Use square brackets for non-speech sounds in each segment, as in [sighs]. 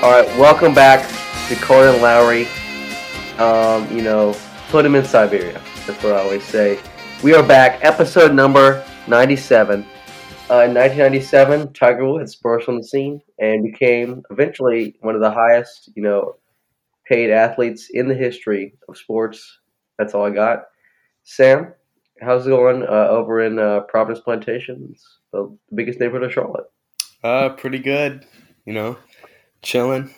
All right, welcome back to Conan Lowry. Um, you know, put him in Siberia. That's what I always say. We are back, episode number 97. Uh, in 1997, Tiger Woods burst on the scene and became eventually one of the highest, you know, paid athletes in the history of sports. That's all I got. Sam, how's it going uh, over in uh, Providence Plantations, the biggest neighborhood of Charlotte? Uh, pretty good. You know, chilling.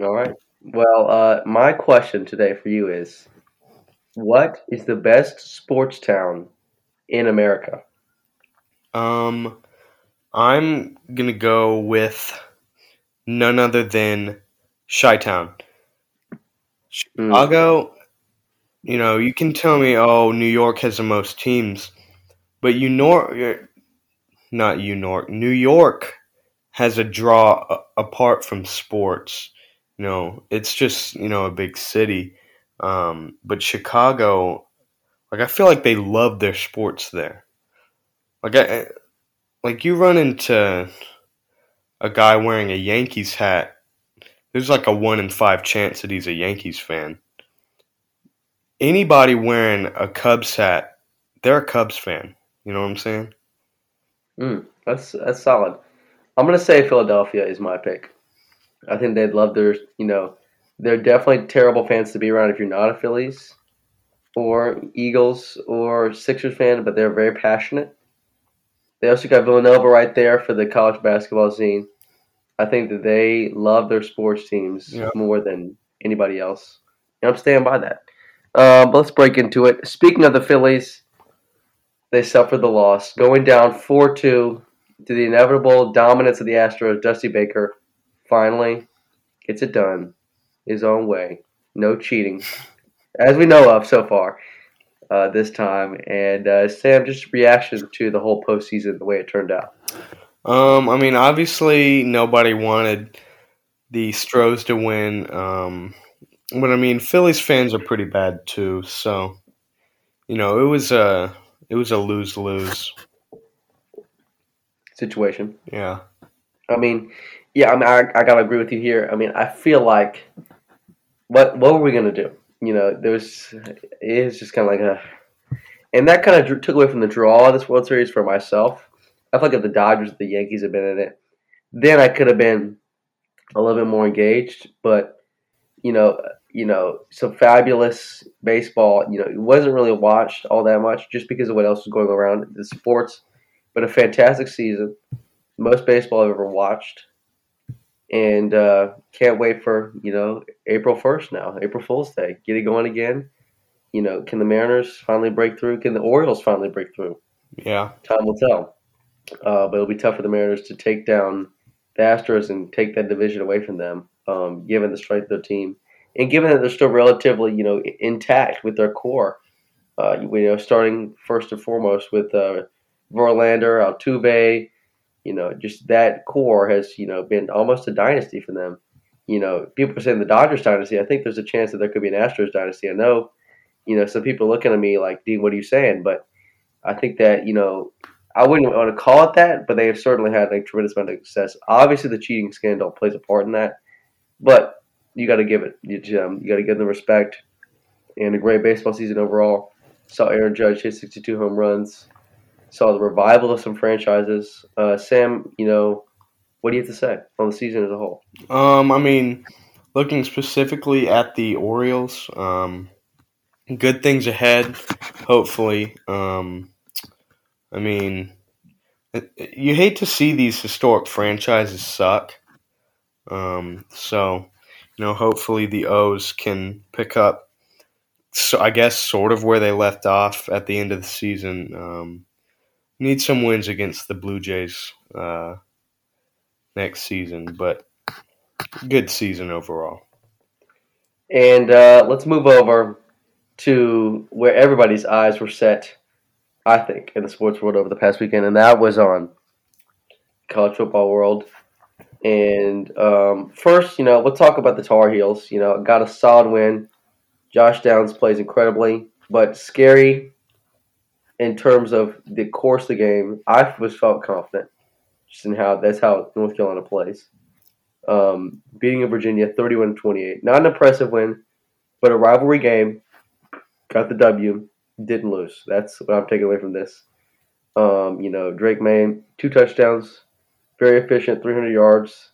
All right. Well, uh, my question today for you is what is the best sports town in America? Um, I'm gonna go with none other than Chi-Town. Hmm. Chicago, you know, you can tell me, oh, New York has the most teams, but you nor not you York, New York has a draw apart from sports. You know, it's just you know a big city, um, but Chicago, like I feel like they love their sports there. Like I, like you run into a guy wearing a Yankees hat. There's like a one in five chance that he's a Yankees fan. Anybody wearing a Cubs hat, they're a Cubs fan. You know what I'm saying? Mm, that's that's solid. I'm gonna say Philadelphia is my pick. I think they'd love their, you know, they're definitely terrible fans to be around if you're not a Phillies or Eagles or Sixers fan, but they're very passionate. They also got Villanova right there for the college basketball scene. I think that they love their sports teams Yeah. more than anybody else. And I'm staying by that. Um, but let's break into it. Speaking of the Phillies, they suffered the loss, going down 4 2 to the inevitable dominance of the Astros. Dusty Baker finally gets it done his own way. No cheating, as we know of so far uh, this time. And uh, Sam, just reaction to the whole postseason, the way it turned out. Um, I mean, obviously nobody wanted the Stros to win. Um, but I mean, Phillies fans are pretty bad too. So, you know, it was a it was a lose lose. Situation. Yeah. I mean, yeah, I mean, I, I gotta agree with you here. I mean, I feel like what what were we gonna do? You know, there was it's just kind of like a, and that kind of took away from the draw of this World Series for myself. I feel like if the Dodgers, the Yankees had been in it, then I could have been a little bit more engaged. But you know, you know, some fabulous baseball. You know, it wasn't really watched all that much just because of what else was going around the sports. But a fantastic season, most baseball I've ever watched, and uh, can't wait for you know April first now, April Fool's Day, get it going again. You know, can the Mariners finally break through? Can the Orioles finally break through? Yeah. Time will tell. Uh, but it'll be tough for the Mariners to take down the Astros and take that division away from them, um, given the strength of their team and given that they're still relatively, you know, intact with their core. Uh, you know, starting first and foremost with uh, Verlander, Altuve, you know, just that core has, you know, been almost a dynasty for them. You know, people are saying the Dodgers dynasty. I think there's a chance that there could be an Astros dynasty. I know, you know, some people looking at me like, Dean, what are you saying? But I think that, you know, I wouldn't want to call it that, but they have certainly had a tremendous amount of success. Obviously, the cheating scandal plays a part in that, but you got to give it, you, um, you got to give them respect. And a great baseball season overall. Saw Aaron Judge hit 62 home runs. Saw the revival of some franchises. Uh, Sam, you know, what do you have to say on the season as a whole? Um, I mean, looking specifically at the Orioles, um, good things ahead. Hopefully, um, I mean, you hate to see these historic franchises suck. Um, so, you know, hopefully the O's can pick up. So I guess sort of where they left off at the end of the season. Um, need some wins against the Blue Jays uh, next season, but good season overall. And uh, let's move over to where everybody's eyes were set, I think, in the sports world over the past weekend, and that was on college football world. And um, first, you know, we'll talk about the Tar Heels. You know, got a solid win. Josh Downs plays incredibly, but scary in terms of the course of the game. I was felt confident just in how that's how North Carolina plays. um, beating Virginia 31-28. Not an impressive win, but a rivalry game. Got the W. Didn't lose. That's what I'm taking away from this. Um, you know, Drake Maye, two touchdowns, very efficient, 300 yards.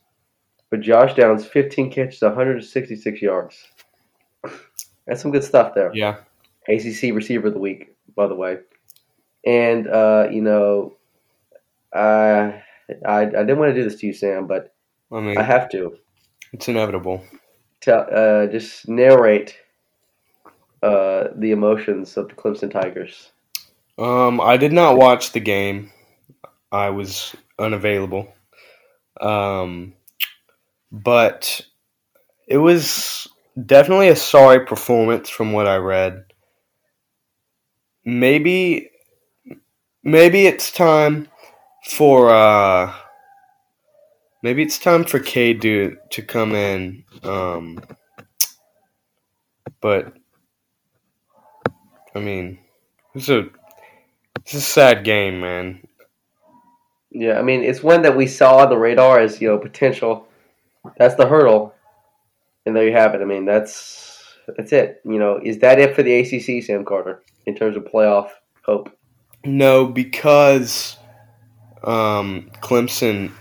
But Josh Downs, 15 catches, 166 yards. That's some good stuff there. Yeah. ACC receiver of the week, by the way. And uh, you know, I, I I didn't want to do this to you, Sam, but I mean, I have to it's inevitable. tell uh, just narrate uh, the emotions of the Clemson Tigers. Um, I did not watch the game. I was unavailable. Um, but it was definitely a sorry performance from what I read. Maybe maybe it's time for uh maybe it's time for Cade to to come in. Um but I mean it's a it's a sad game, man. Yeah, I mean it's one that we saw on the radar as you know potential. That's the hurdle, and there you have it. I mean that's that's it. You know, is that it for the ACC, Sam Carter, in terms of playoff hope? No, because um, Clemson,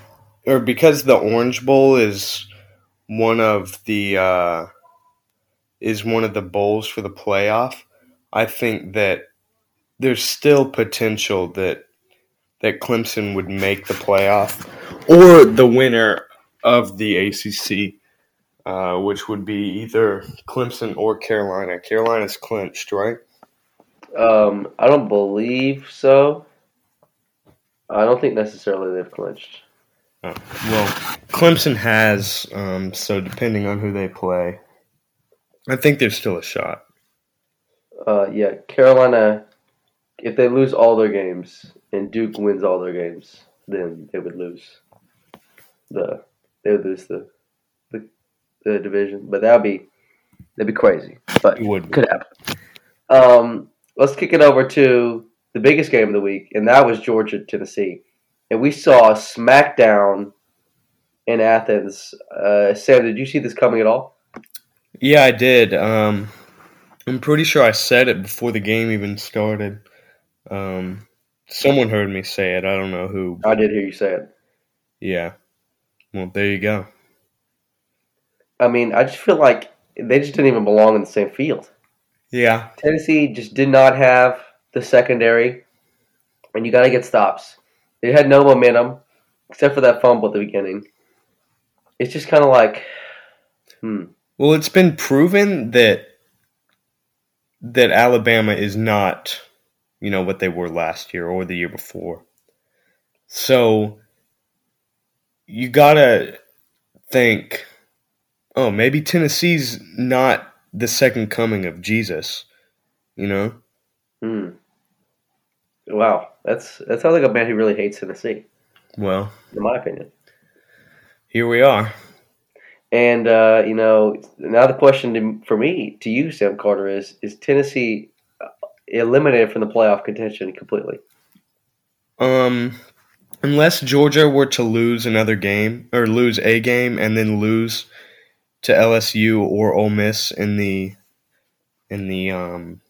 or because the Orange Bowl is one of the uh, is one of the bowls for the playoff. I think that there's still potential that that Clemson would make the playoff, or the winner of the ACC, uh, which would be either Clemson or Carolina. Carolina's clinched, right? Um, I don't believe so. I don't think necessarily they've clinched. Oh, well, Clemson has, um, so depending on who they play, I think there's still a shot. Uh, yeah, Carolina. If they lose all their games and Duke wins all their games, then they would lose the they would lose the the, the division. But that'd be that'd be crazy. But It would be. could happen. Um, let's kick it over to the biggest game of the week, and that was Georgia Tennessee, and we saw a smackdown in Athens. Uh, Sam, did you see this coming at all? Yeah, I did. Um, I'm pretty sure I said it before the game even started. Um, someone heard me say it. I don't know who. I did hear you say it. Yeah. Well, there you go. I mean, I just feel like they just didn't even belong in the same field. Yeah. Tennessee just did not have the secondary, and you got to get stops. They had no momentum, except for that fumble at the beginning. It's just kind of like, hmm. Well, it's been proven that that Alabama is not, you know, what they were last year or the year before. So you gotta think, oh, maybe Tennessee's not the second coming of Jesus. You know? Hmm. Wow, that's that sounds like a man who really hates Tennessee, Well, in my opinion. here we are. And uh, you know, now the question to, for me to you, Sam Carter, is: Is Tennessee uh, eliminated from the playoff contention completely? Um, unless Georgia were to lose another game or lose a game and then lose to LSU or Ole Miss in the in the um,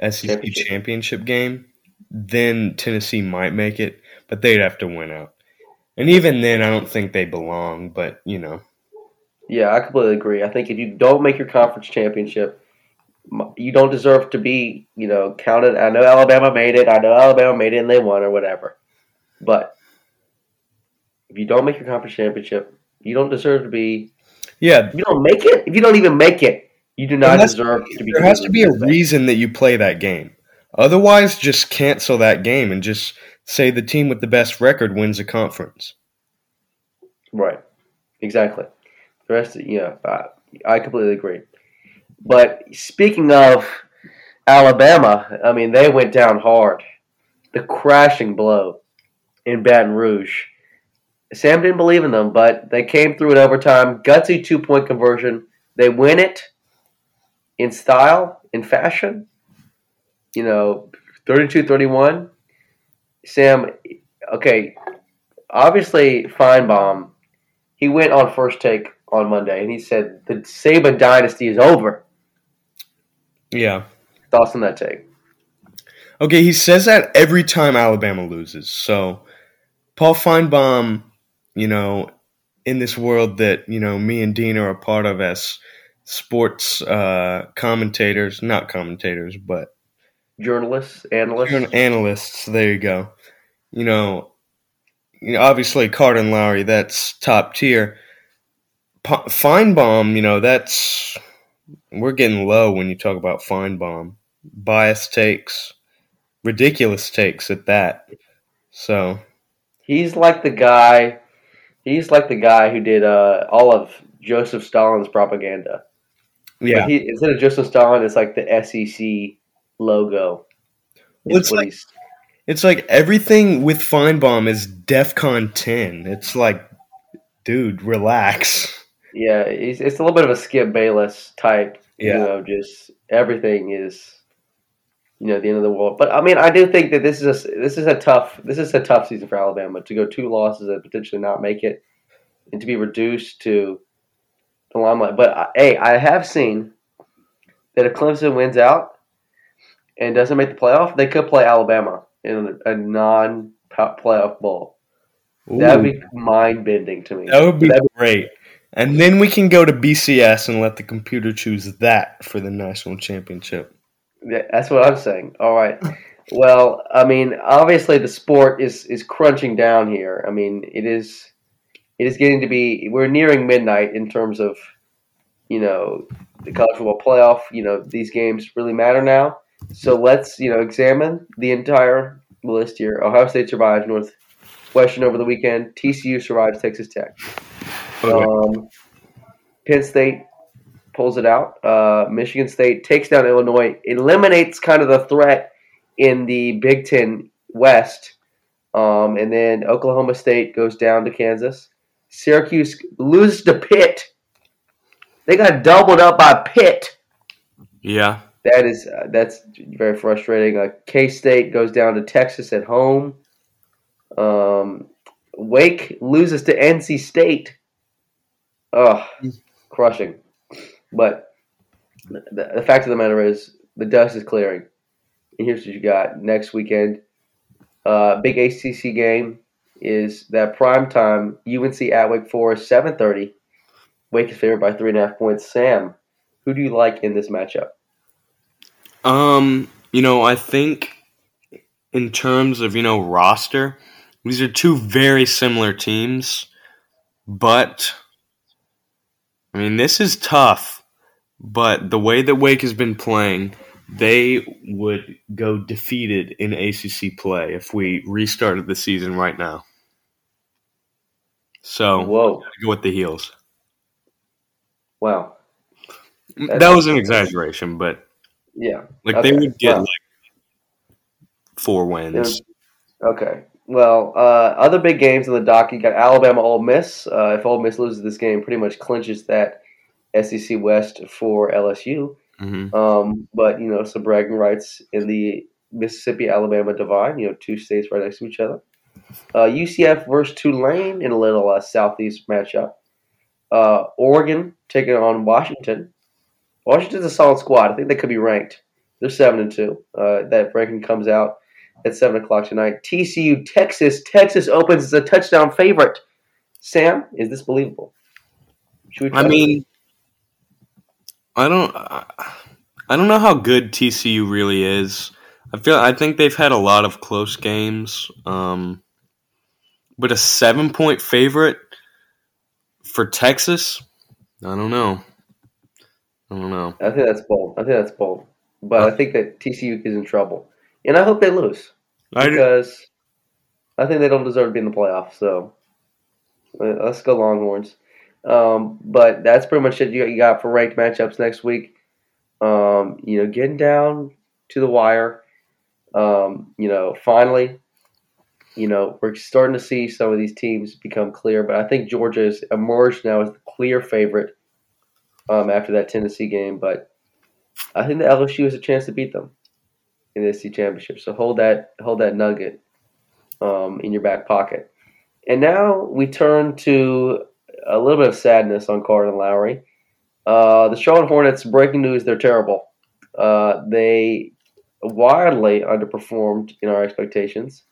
SEC Championship. championship game, then Tennessee might make it, but they'd have to win out. And even then, I don't think they belong. But you know, Yeah, I completely agree. I think if you don't make your conference championship, you don't deserve to be, you know, counted. I know Alabama made it. I know Alabama made it and they won or whatever. But if you don't make your conference championship, you don't deserve to be. Yeah, If you don't make it, if you don't even make it, you do not deserve to be. there has to be a reason that you play that game. Otherwise, just cancel that game and just say the team with the best record wins a conference. Right. Exactly. The rest, of, yeah, I, I completely agree. But speaking of Alabama, I mean, they went down hard. The crashing blow in Baton Rouge. Sam didn't believe in them, but they came through in overtime. Gutsy two point conversion. They win it in style, in fashion. You know, 32 31. Sam, okay, obviously, Finebaum he went on first take on Monday and he said the Saban dynasty is over. Yeah. Thoughts on that take? Okay, he says that every time Alabama loses. So Paul Finebaum, you know, in this world that you know me and Dean are a part of as sports uh, commentators, not commentators, but journalists, analysts, analysts. There you go. You know, you know, obviously Carter and Lowry, that's top tier. P- Finebaum, you know, that's we're getting low when you talk about Finebaum. Bias takes, ridiculous takes at that. So he's like the guy. He's like the guy who did uh, all of Joseph Stalin's propaganda. Yeah. He, instead of Joseph Stalin, it's like the SEC logo. It's, like it's like everything with Finebaum is DEFCON ten. It's like, dude, relax. Yeah, it's, it's a little bit of a Skip Bayless type. Yeah. You know, just everything is, you know, the end of the world. But I mean, I do think that this is a this is a tough this is a tough season for Alabama to go two losses and potentially not make it, and to be reduced to the limelight. But uh, hey, I have seen that if Clemson wins out and doesn't make the playoff, they could play Alabama in a non playoff bowl. That would be mind bending to me. That would be That'd great. And then we can go to BCS and let the computer choose that for the national championship. Yeah, that's what I'm saying. All right. Well, I mean, obviously the sport is is crunching down here. I mean, it is it is getting to be we're nearing midnight in terms of you know the college football playoff. You know, these games really matter now. So let's you know examine the entire list here. Ohio State survives Northwestern over the weekend. TCU survives Texas Tech. Um, Penn State pulls it out. Uh, Michigan State takes down Illinois, eliminates kind of the threat in the Big Ten West. Um, and then Oklahoma State goes down to Kansas. Syracuse loses to Pitt. They got doubled up by Pitt. Yeah, that is uh, that's very frustrating. Uh, K State goes down to Texas at home. Um, Wake loses to NC State. Ugh, crushing. But the, the, fact of the matter is, the dust is clearing. And here's what you got next weekend. Uh, big ACC game is that prime time UNC at Wake Forest, 7:30. Wake is favored by three and a half points. Sam, who do you like in this matchup? Um, you know, I think in terms of you know roster, these are two very similar teams, but I mean, this is tough, but the way that Wake has been playing, they would go defeated in ACC play if we restarted the season right now. So, whoa, go with the heels. Wow, that was an exaggeration, but yeah, like okay. they would get like four wins. Okay, well, uh, other big games in the dock. You got Alabama, Ole Miss. Uh, if Ole Miss loses this game, pretty much clinches that SEC West for LSU. Mm-hmm. Um, but you know, some bragging rights in the Mississippi Alabama divide. You know, two states right next to each other. Uh, UCF versus Tulane in a little uh, southeast matchup. Uh, Oregon taking on Washington. Washington's a solid squad. I think they could be ranked. They're seven and two. Uh, that ranking comes out at 7 o'clock tonight. TCU, Texas. Texas opens as a touchdown favorite. Sam, is this believable? I mean, I don't, I don't know how good TCU really is. I feel, I think they've had a lot of close games. Um, but a seven point favorite for Texas, I don't know. I don't know. I think that's bold. I think that's bold. But I think that TCU is in trouble and I hope they lose because I, I think they don't deserve to be in the playoffs. So uh, let's go Longhorns. Um, but that's pretty much it. You got, for ranked matchups next week. Um, you know, getting down to the wire. Um, you know, finally, you know, we're starting to see some of these teams become clear. But I think Georgia has emerged now as the clear favorite um, after that Tennessee game. But I think the LSU has a chance to beat them in the SEC championship. So hold that hold that nugget um, in your back pocket. And now we turn to a little bit of sadness on Carter and Lowry. Uh, the Charlotte Hornets, breaking news, they're terrible. Uh, they wildly underperformed in our expectations.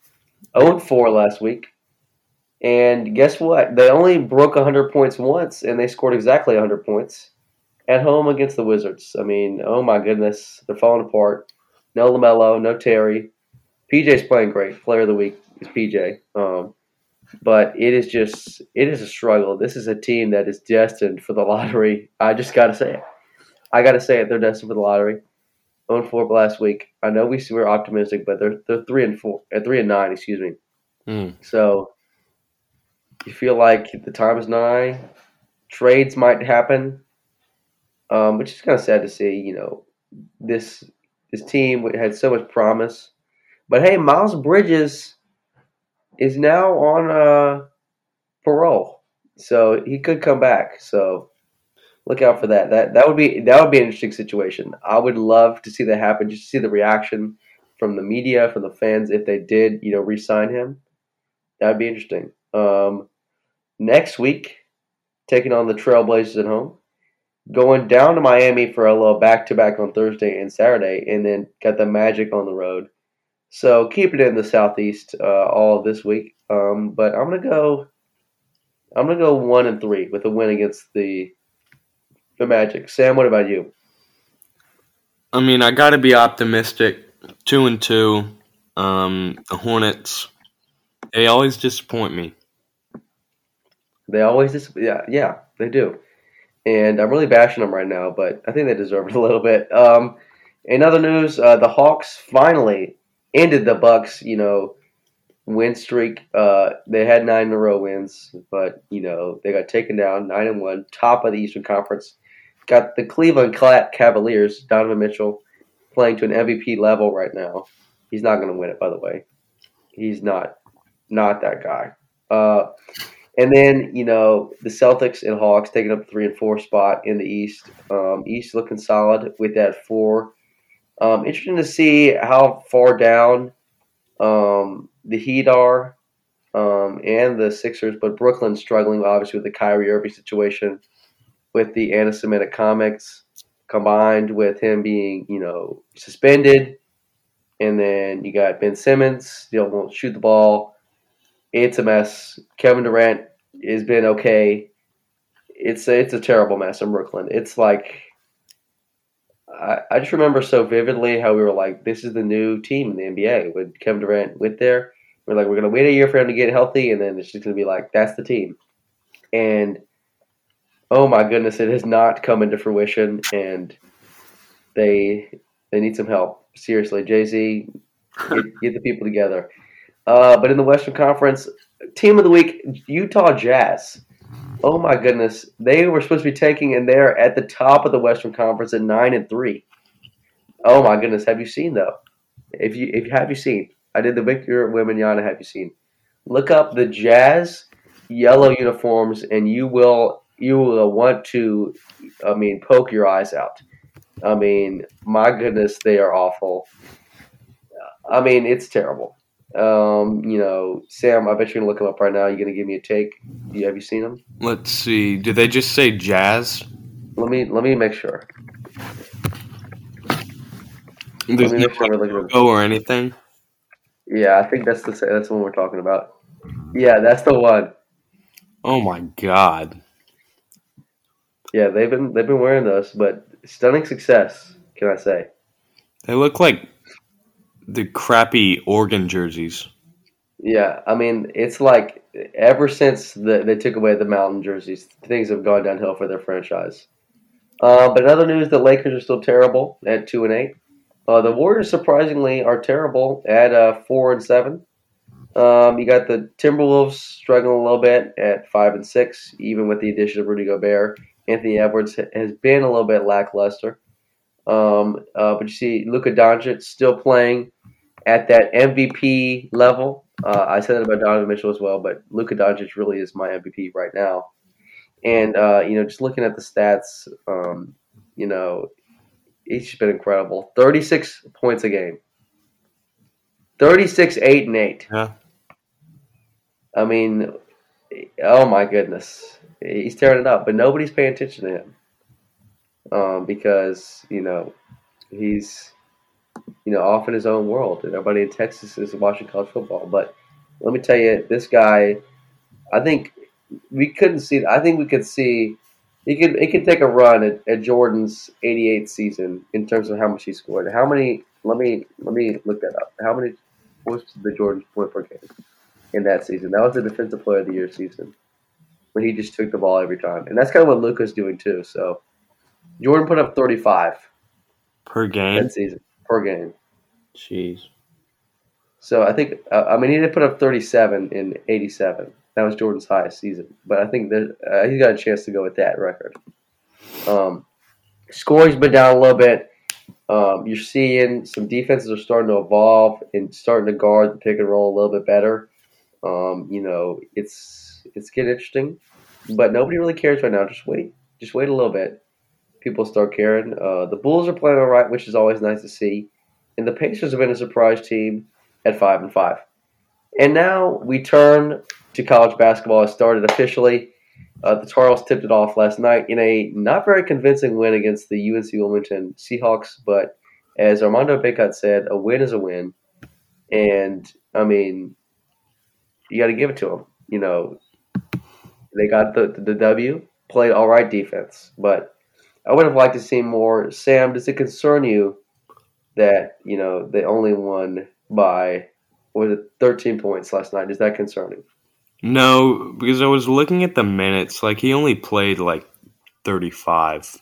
0 4 last week. And guess what? They only broke 100 points once, and they scored exactly 100 points at home against the Wizards. I mean, oh my goodness, they're falling apart. No LaMelo, no Terry. PJ's playing great. Player of the week is PJ. Um, but it is just, it is a struggle. This is a team that is destined for the lottery. I just got to say it. I got to say it. They're destined for the lottery. 0 4 last week. I know we were optimistic, but they're they're three and four, at uh, three and nine, excuse me. Mm. So you feel like the time is nigh. Trades might happen, um, which is kind of sad to see. You know, this this team had so much promise, but hey, Miles Bridges is now on uh, parole, so he could come back. So look out for that. That that would be that would be an interesting situation. I would love to see that happen. Just to see the reaction from the media, from the fans, if they did, you know, re-sign him. That'd be interesting. Um, next week, taking on the Trailblazers at home, going down to Miami for a little back-to-back on Thursday and Saturday, and then got the Magic on the road. So keep it in the Southeast uh, all this week. Um, but I'm gonna go. I'm gonna go one and three with a win against the the Magic. Sam, what about you? I mean, I got to be optimistic. Two and two. Um, the Hornets, they always disappoint me. They always dis- yeah yeah they do, and I'm really bashing them right now, but I think they deserve it a little bit. Um, in other news, uh, the Hawks finally ended the Bucks. You know win streak. Uh, they had nine in a row wins, but you know they got taken down nine and one, top of the Eastern Conference got the Cleveland Cavaliers, Donovan Mitchell, playing to an MVP level right now. He's not going to win it, by the way. He's not not that guy. Uh, and then you know the Celtics and Hawks taking up three and four spot in the East. Um, East looking solid with that four. Um, interesting to see how far down um, the Heat are um, and the Sixers, but Brooklyn's struggling obviously with the Kyrie Irving situation with the anti-Semitic comics combined with him being, you know, suspended, and then you got Ben Simmons still won't shoot the ball. It's a mess. Kevin Durant has been okay. It's a, it's a terrible mess in Brooklyn. It's like I, I just remember so vividly how we were like, this is the new team in the NBA when Kevin Durant went there. We're like, we're gonna wait a year for him to get healthy, and then it's just gonna be like, that's the team. And oh my goodness, it has not come into fruition, and they they need some help. Seriously, Jay Z, get, get, the people together. Uh, but in the Western Conference, team of the week, Utah Jazz. Oh my goodness, they were supposed to be taking, and they're at the top of the Western Conference at nine and three. Oh my goodness, have you seen though? If you if have you seen? I did the Victor Wembanyama. Have you seen? Look up the Jazz yellow uniforms, and you will you will want to, I mean, poke your eyes out. I mean, my goodness, they are awful. I mean, it's terrible. Um, you know, Sam, I bet you're gonna look them up right now. You're gonna give me a take. You, have you seen them? Let's see. Did they just say jazz? Let me let me make sure. There's no logo or anything. Yeah, I think that's the that's the one we're talking about. Yeah, that's the one. Oh my god. Yeah, they've been they've been wearing those, but stunning success, can I say? They look like the crappy Oregon jerseys. Yeah, I mean, it's like ever since the, they took away the mountain jerseys, things have gone downhill for their franchise. Uh, but in other news, the Lakers are still terrible at two and eight. Uh, the Warriors surprisingly are terrible at uh, four and seven. Um, you got the Timberwolves struggling a little bit at five and six, even with the addition of Rudy Gobert. Anthony Edwards has been a little bit lackluster. Um, uh, but you see, Luka Doncic still playing at that MVP level. Uh, I said that about Donovan Mitchell as well, but Luka Doncic really is my MVP right now. And uh, you know, just looking at the stats, um, you know, he's just been incredible. Thirty-six points a game. 36, 8, and 8. Yeah. I mean, oh my goodness. He's tearing it up, but nobody's paying attention to him um, because you know he's you know off in his own world, and everybody in Texas is watching college football. But let me tell you, this guy, I think we couldn't see. I think we could see. He could he could take a run at, at Jordan's '88 season in terms of how much he scored. How many? Let me let me look that up. How many was the Jordan point per game in that season? That was the Defensive Player of the Year season when he just took the ball every time, and that's kind of what Luka's doing too. So Jordan put up 35 per game that season per game. Jeez. So I think uh, I mean he did put up 37 in '87. That was Jordan's highest season, but I think that uh, he's got a chance to go with that record. Um, scoring's been down a little bit. Um, you're seeing some defenses are starting to evolve and starting to guard the pick and roll a little bit better. Um, you know, it's it's getting interesting, but nobody really cares right now. Just wait, just wait a little bit. People start caring. Uh, the Bulls are playing all right, which is always nice to see, and the Pacers have been a surprise team at five and five. And now we turn to college basketball. It started officially. Uh, the Tar Heels tipped it off last night in a not very convincing win against the UNC Wilmington Seahawks. But as Armando Bacot said, a win is a win. And I mean, you got to give it to them. You know, they got the the W, played all right defense, but I would have liked to see more. Sam, does it concern you that you know they only won by was it 13 points last night? Is that concerning? No, because I was looking at the minutes. Like he only played like thirty-five,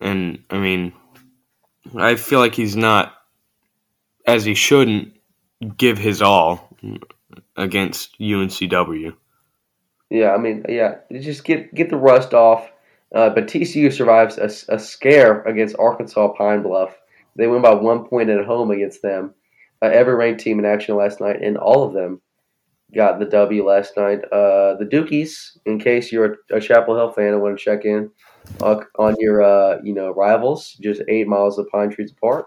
and I mean, I feel like he's not as he shouldn't give his all against UNCW. Yeah, I mean, yeah, just get get the rust off. Uh, but TCU survives a, a, scare against Arkansas Pine Bluff. They win by one point at home against them. Uh, every ranked team in action last night, and all of them got the W last night. Uh, the Dukies, in case you're a, Chapel Hill fan and want to check in uh, on your uh, you know rivals, just eight miles of pine trees apart.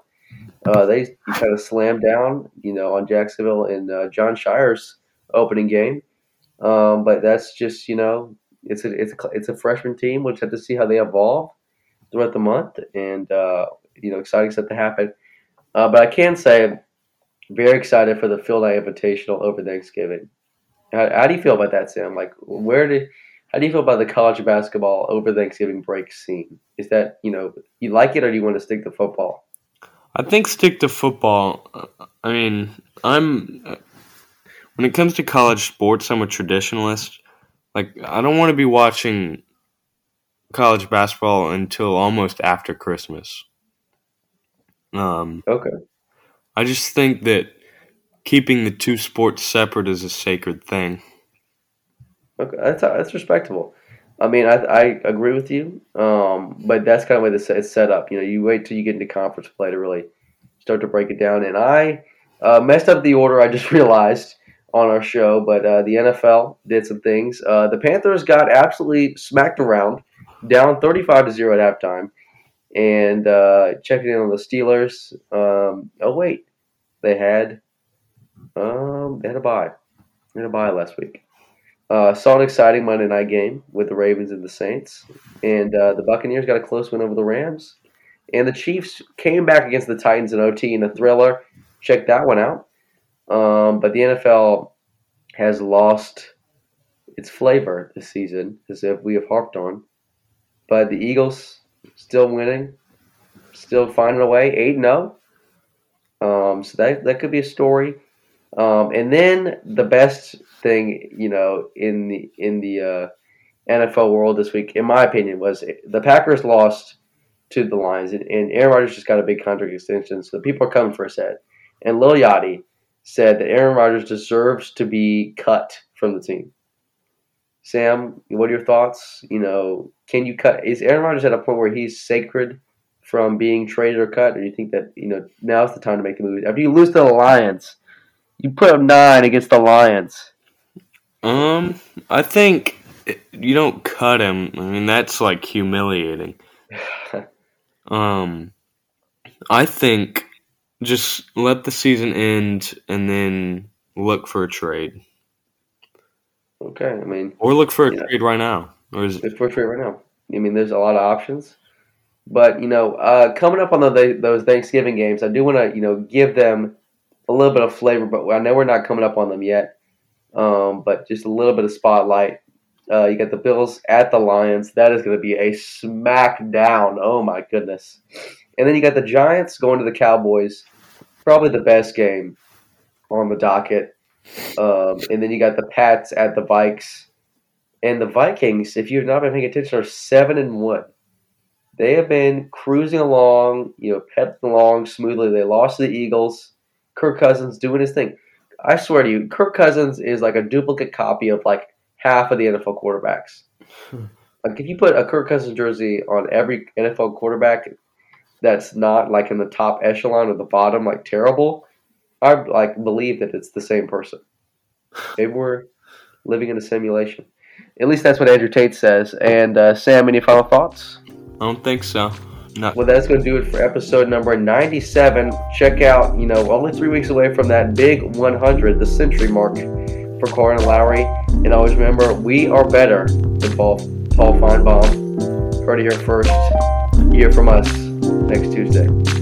Uh, they kind of slammed down, you know, on Jacksonville in Jon Scheyer's opening game. Um, but that's just you know it's a it's a it's a freshman team. We'll just have to see how they evolve throughout the month, and uh, you know exciting stuff to happen. Uh, but I can say, very excited for the Phil Knight Invitational over Thanksgiving. How, how, do you feel about that, Sam? Like, where did how do you feel about the college basketball over Thanksgiving break scene? Is that you know you like it or do you want to stick to football? I think stick to football. I mean, I'm when it comes to college sports, I'm a traditionalist. Like I don't want to be watching college basketball until almost after Christmas. Um, okay. I just think that keeping the two sports separate is a sacred thing. Okay, that's that's respectable. I mean, I, I agree with you, um, but that's kind of the way it's set up. You know, you wait till you get into conference play to really start to break it down. And I uh, messed up the order. I just [laughs] realized on our show, but uh, the NFL did some things. Uh, the Panthers got absolutely smacked around, down 35 to 0 at halftime. And uh, checking in on the Steelers. Um, oh, wait. They had, um, they had a bye. They had a bye last week. Uh, saw an exciting Monday night game with the Ravens and the Saints. And uh, the Buccaneers got a close win over the Rams. And the Chiefs came back against the Titans in OT in a thriller. Check that one out. Um, but the NFL has lost its flavor this season, as if we have harped on. But the Eagles still winning, still finding a way, 8 0. Um, so that, that could be a story. Um, and then the best thing, you know, in the in the uh, NFL world this week, in my opinion, was the Packers lost to the Lions, and, and Aaron Rodgers just got a big contract extension, so the people are coming for a set. And Lil Yachty said that Aaron Rodgers deserves to be cut from the team. Sam, what are your thoughts? You know, can you cut? Is Aaron Rodgers at a point where he's sacred from being traded or cut, or do you think that you know now's the time to make a move? After you lose to the Lions, you put up nine against the Lions. Um, I think you don't cut him. I mean, that's like humiliating. [sighs] um, I think just let the season end and then look for a trade. Okay, I mean, or look for a Yeah. trade right now. Or is it, for trade right now. I mean, there's a lot of options, but you know, uh, coming up on the, those Thanksgiving games, I do want to you know give them a little bit of flavor, but I know we're not coming up on them yet. Um, but just a little bit of spotlight. Uh, you got the Bills at the Lions. That is going to be a smackdown. Oh my goodness! And then you got the Giants going to the Cowboys. Probably the best game on the docket. Um, and then you got the Pats at the Vikes. And the Vikings, if you've not been paying attention, are seven and one. They have been cruising along, you know, pedaling along smoothly. They lost to the Eagles. Kirk Cousins doing his thing. I swear to you, Kirk Cousins is like a duplicate copy of like half of the NFL quarterbacks. like if you put a Kirk Cousins jersey on every NFL quarterback that's not like in the top echelon or the bottom, like terrible, I like believe that it's the same person. Maybe we're living in a simulation. At least that's what Andrew Tate says. And uh, Sam, any final thoughts? I don't think so. No. Well, that's going to do it for episode number 97. Check out, you know, only three weeks away from that big 100, the century mark for Carter and Lowry. And always remember, we are better than Paul, Paul Finebaum. Heard it here first. Hear from us next Tuesday.